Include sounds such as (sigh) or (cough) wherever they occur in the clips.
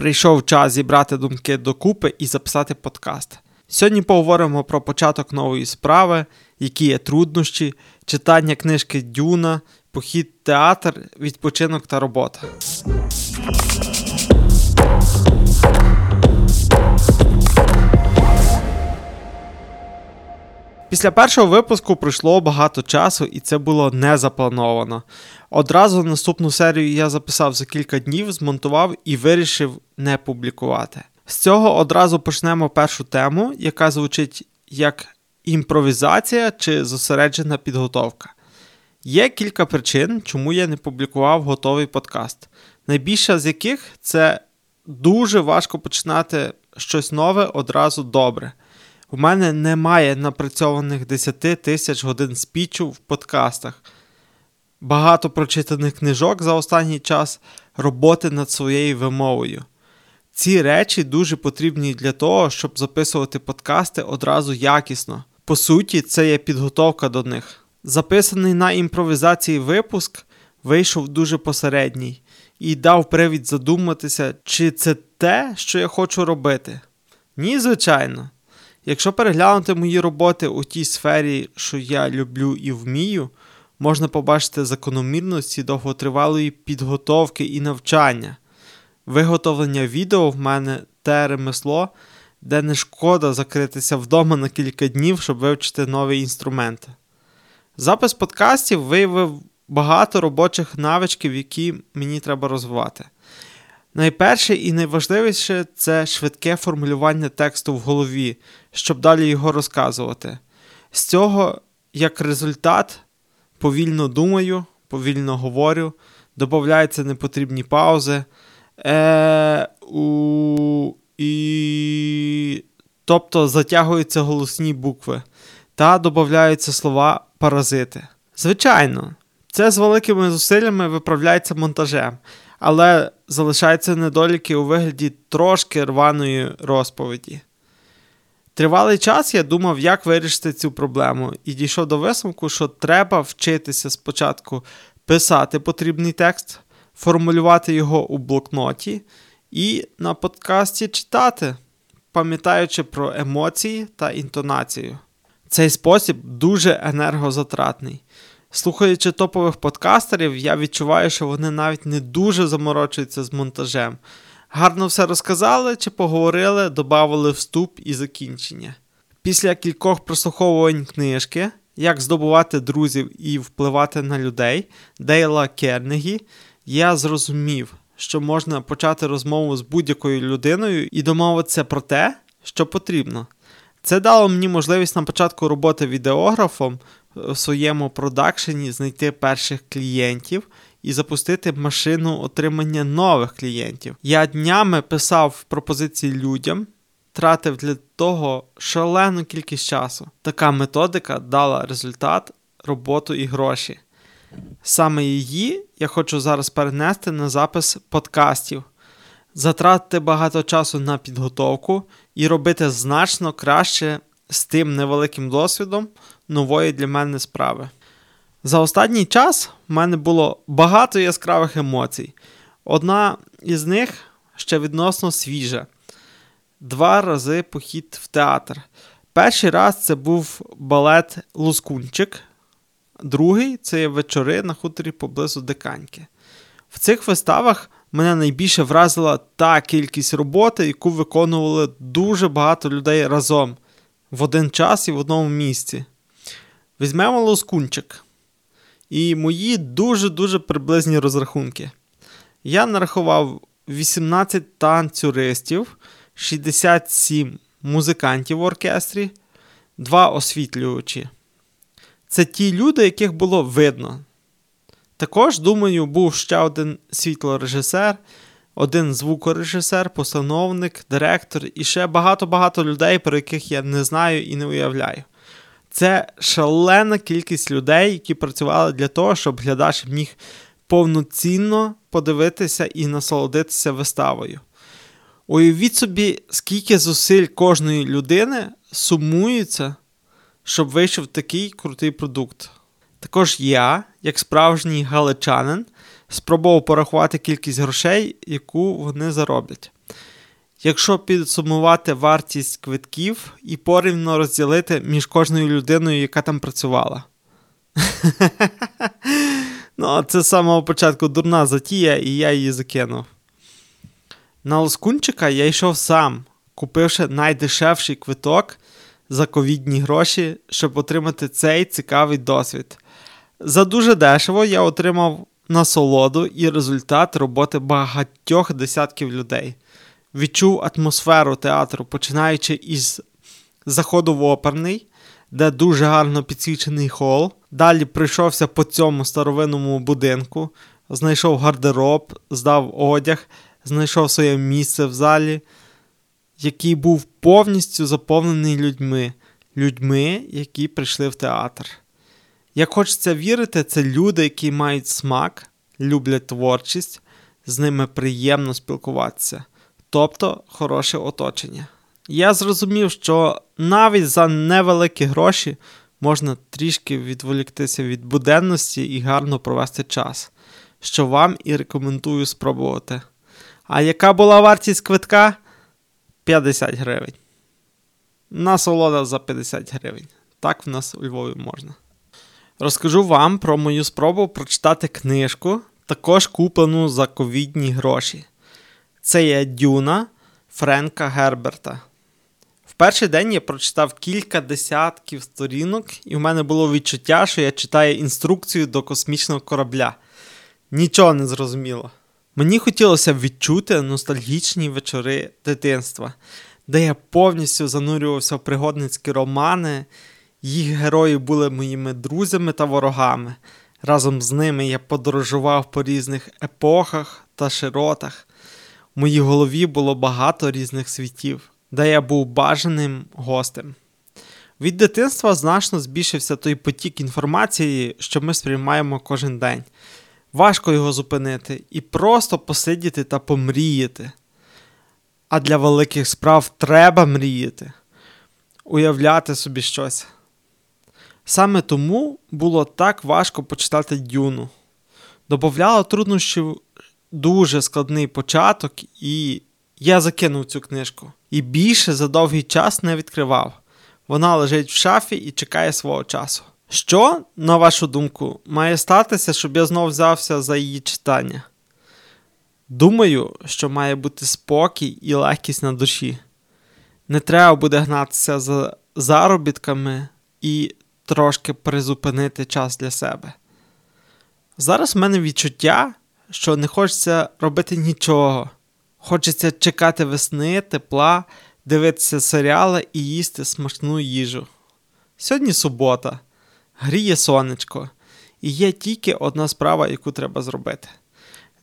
Прийшов час зібрати думки докупи і записати подкаст. Сьогодні поговоримо про початок нової справи, які є труднощі, читання книжки Дюна, похід театр, відпочинок та робота. Після першого випуску пройшло багато часу, і це було не заплановано. Одразу наступну серію я записав за кілька днів, змонтував і вирішив не публікувати. З цього одразу почнемо першу тему, яка звучить як імпровізація чи зосереджена підготовка. Є кілька причин, чому я не публікував готовий подкаст. Найбільша з яких це дуже важко починати щось нове одразу добре. У мене немає напрацьованих 10 тисяч годин спічу в подкастах, багато прочитаних книжок за останній час, роботи над своєю вимовою. Ці речі дуже потрібні для того, щоб записувати подкасти одразу якісно. По суті, це є підготовка до них. Записаний на імпровізації випуск вийшов дуже посередній і дав привід задуматися, чи це те, що я хочу робити. Ні, звичайно. Якщо переглянути мої роботи у тій сфері, що я люблю і вмію, можна побачити закономірності довготривалої підготовки і навчання. Виготовлення відео в мене те ремесло, де не шкода закритися вдома на кілька днів, щоб вивчити нові інструменти. Запис подкастів виявив багато робочих навичків, які мені треба розвивати. Найперше і найважливіше це швидке формулювання тексту в голові, щоб далі його розказувати. З цього, як результат, повільно думаю, повільно говорю, додаються непотрібні паузи. Е, у, і... Тобто затягуються голосні букви та додаються слова паразити. Звичайно, це з великими зусиллями виправляється монтажем але залишаються недоліки у вигляді трошки рваної розповіді. Тривалий час я думав, як вирішити цю проблему, і дійшов до висновку, що треба вчитися спочатку писати потрібний текст, формулювати його у блокноті і на подкасті читати, пам'ятаючи про емоції та інтонацію. Цей спосіб дуже енергозатратний. Слухаючи топових подкастерів, я відчуваю, що вони навіть не дуже заморочуються з монтажем. Гарно все розказали чи поговорили, додавали вступ і закінчення. Після кількох прослуховувань книжки, як здобувати друзів і впливати на людей Дейла Кернегі, я зрозумів, що можна почати розмову з будь-якою людиною і домовитися про те, що потрібно. Це дало мені можливість на початку роботи відеографом в своєму продакшені знайти перших клієнтів і запустити машину отримання нових клієнтів. Я днями писав пропозиції людям, тратив для того шалену кількість часу. Така методика дала результат, роботу і гроші. Саме її я хочу зараз перенести на запис подкастів, затратити багато часу на підготовку і робити значно краще з тим невеликим досвідом нової для мене справи. За останній час в мене було багато яскравих емоцій. Одна із них ще відносно свіжа. Два рази похід в театр. Перший раз це був балет Лускунчик, другий це вечори на хуторі поблизу Диканьки. В цих виставах мене найбільше вразила та кількість роботи, яку виконували дуже багато людей разом в один час і в одному місці. Візьмемо лоскунчик. І мої дуже-дуже приблизні розрахунки. Я нарахував 18 танцюристів, 67 музикантів в оркестрі, 2 освітлювачі. Це ті люди, яких було видно. Також, думаю, був ще один світлорежисер, один звукорежисер, постановник, директор і ще багато-багато людей, про яких я не знаю і не уявляю. Це шалена кількість людей, які працювали для того, щоб глядач міг повноцінно подивитися і насолодитися виставою. Уявіть собі, скільки зусиль кожної людини сумується, щоб вийшов такий крутий продукт. Також я, як справжній галичанин, Спробував порахувати кількість грошей, яку вони зароблять. Якщо підсумувати вартість квитків і порівно розділити між кожною людиною, яка там працювала. (laughs) Ну, це з самого початку дурна затія, і я її закинув. На Лоскунчика я йшов сам, купивши найдешевший квиток за ковідні гроші, щоб отримати цей цікавий досвід. За дуже дешево я отримав насолоду і результат роботи багатьох десятків людей. Відчув атмосферу театру, починаючи із заходу в оперний, де дуже гарно підсвічений хол. Далі прийшовся по цьому старовинному будинку, знайшов гардероб, здав одяг, знайшов своє місце в залі, який був повністю заповнений людьми, людьми, які прийшли в театр. Як хочеться вірити, це люди, які мають смак, люблять творчість, з ними приємно спілкуватися, тобто хороше оточення. Я зрозумів, що навіть за невеликі гроші можна трішки відволіктися від буденності і гарно провести час, що вам і рекомендую спробувати. А яка була вартість квитка? 50 гривень. Насолода за 50 гривень. Так в нас у Львові можна. Розкажу вам про мою спробу прочитати книжку, також куплену за ковідні гроші. Це є Дюна Френка Герберта. В перший день я прочитав кілька десятків сторінок, і в мене було відчуття, що я читаю інструкцію до космічного корабля. Нічого не зрозуміло. Мені хотілося відчути ностальгічні вечори дитинства, де я повністю занурювався в пригодницькі романи, їх герої були моїми друзями та ворогами. Разом з ними я подорожував по різних епохах та широтах. В моїй голові було багато різних світів, де я був бажаним гостем. Від дитинства значно збільшився той потік інформації, що ми сприймаємо кожен день. Важко його зупинити і просто посидіти та помріяти. А для великих справ треба мріяти, уявляти собі щось. Саме тому було так важко почитати Дюну. Добавляло труднощів дуже складний початок, і я закинув цю книжку. І більше за довгий час не відкривав. Вона лежить в шафі і чекає свого часу. Що, на вашу думку, має статися, щоб я знов взявся за її читання? Думаю, що має бути спокій і легкість на душі. Не треба буде гнатися за заробітками і трошки призупинити час для себе. Зараз в мене відчуття, що не хочеться робити нічого. Хочеться чекати весни, тепла, дивитися серіали і їсти смачну їжу. Сьогодні субота, гріє сонечко, і є тільки одна справа, яку треба зробити.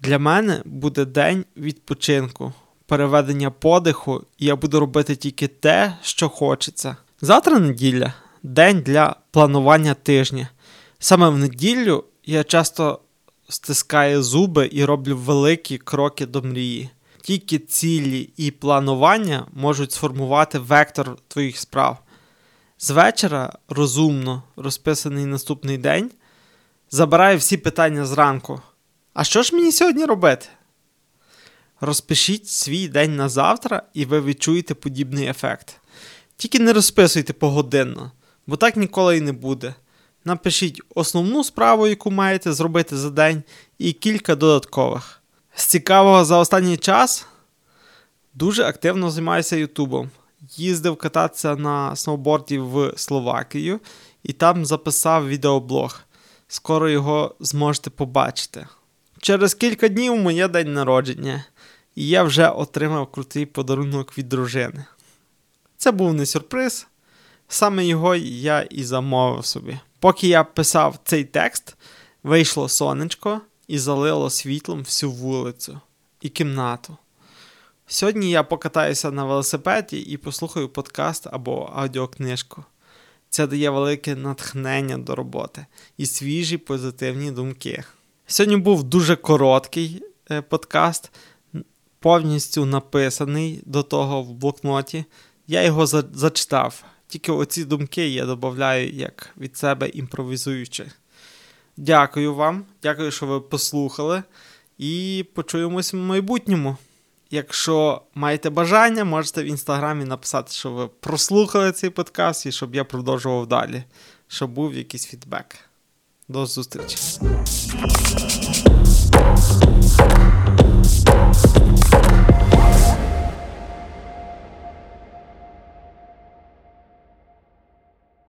Для мене буде день відпочинку, переведення подиху, і я буду робити тільки те, що хочеться. Завтра неділя день для планування тижня. Саме в неділю я часто стискаю зуби і роблю великі кроки до мрії. Тільки цілі і планування можуть сформувати вектор твоїх справ. З вечора розумно розписаний наступний день забирає всі питання зранку. А що ж мені сьогодні робити? Розпишіть свій день на завтра, і ви відчуєте подібний ефект. Тільки не розписуйте погодинно бо так ніколи і не буде. Напишіть основну справу, яку маєте зробити за день, і кілька додаткових. З цікавого за останній час дуже активно займаюся Ютубом. Їздив кататися на сноуборді в Словакію і там записав відеоблог. Скоро його зможете побачити. Через кілька днів моє день народження, і я вже отримав крутий подарунок від дружини. Це був не сюрприз. Саме його я і замовив собі. Поки я писав цей текст, вийшло сонечко і залило світлом всю вулицю і кімнату. Сьогодні я покатаюся на велосипеді і послухаю подкаст або аудіокнижку. Це дає велике натхнення до роботи і свіжі позитивні думки. Сьогодні був дуже короткий е, подкаст, повністю написаний до того в блокноті. Я його зачитав. Тільки оці думки я додаю як від себе імпровізуючи. Дякую вам, дякую, що ви послухали. І почуємось в майбутньому. Якщо маєте бажання, можете в інстаграмі написати, що ви прослухали цей подкаст і щоб я продовжував далі, щоб був якийсь фідбек. До зустрічі.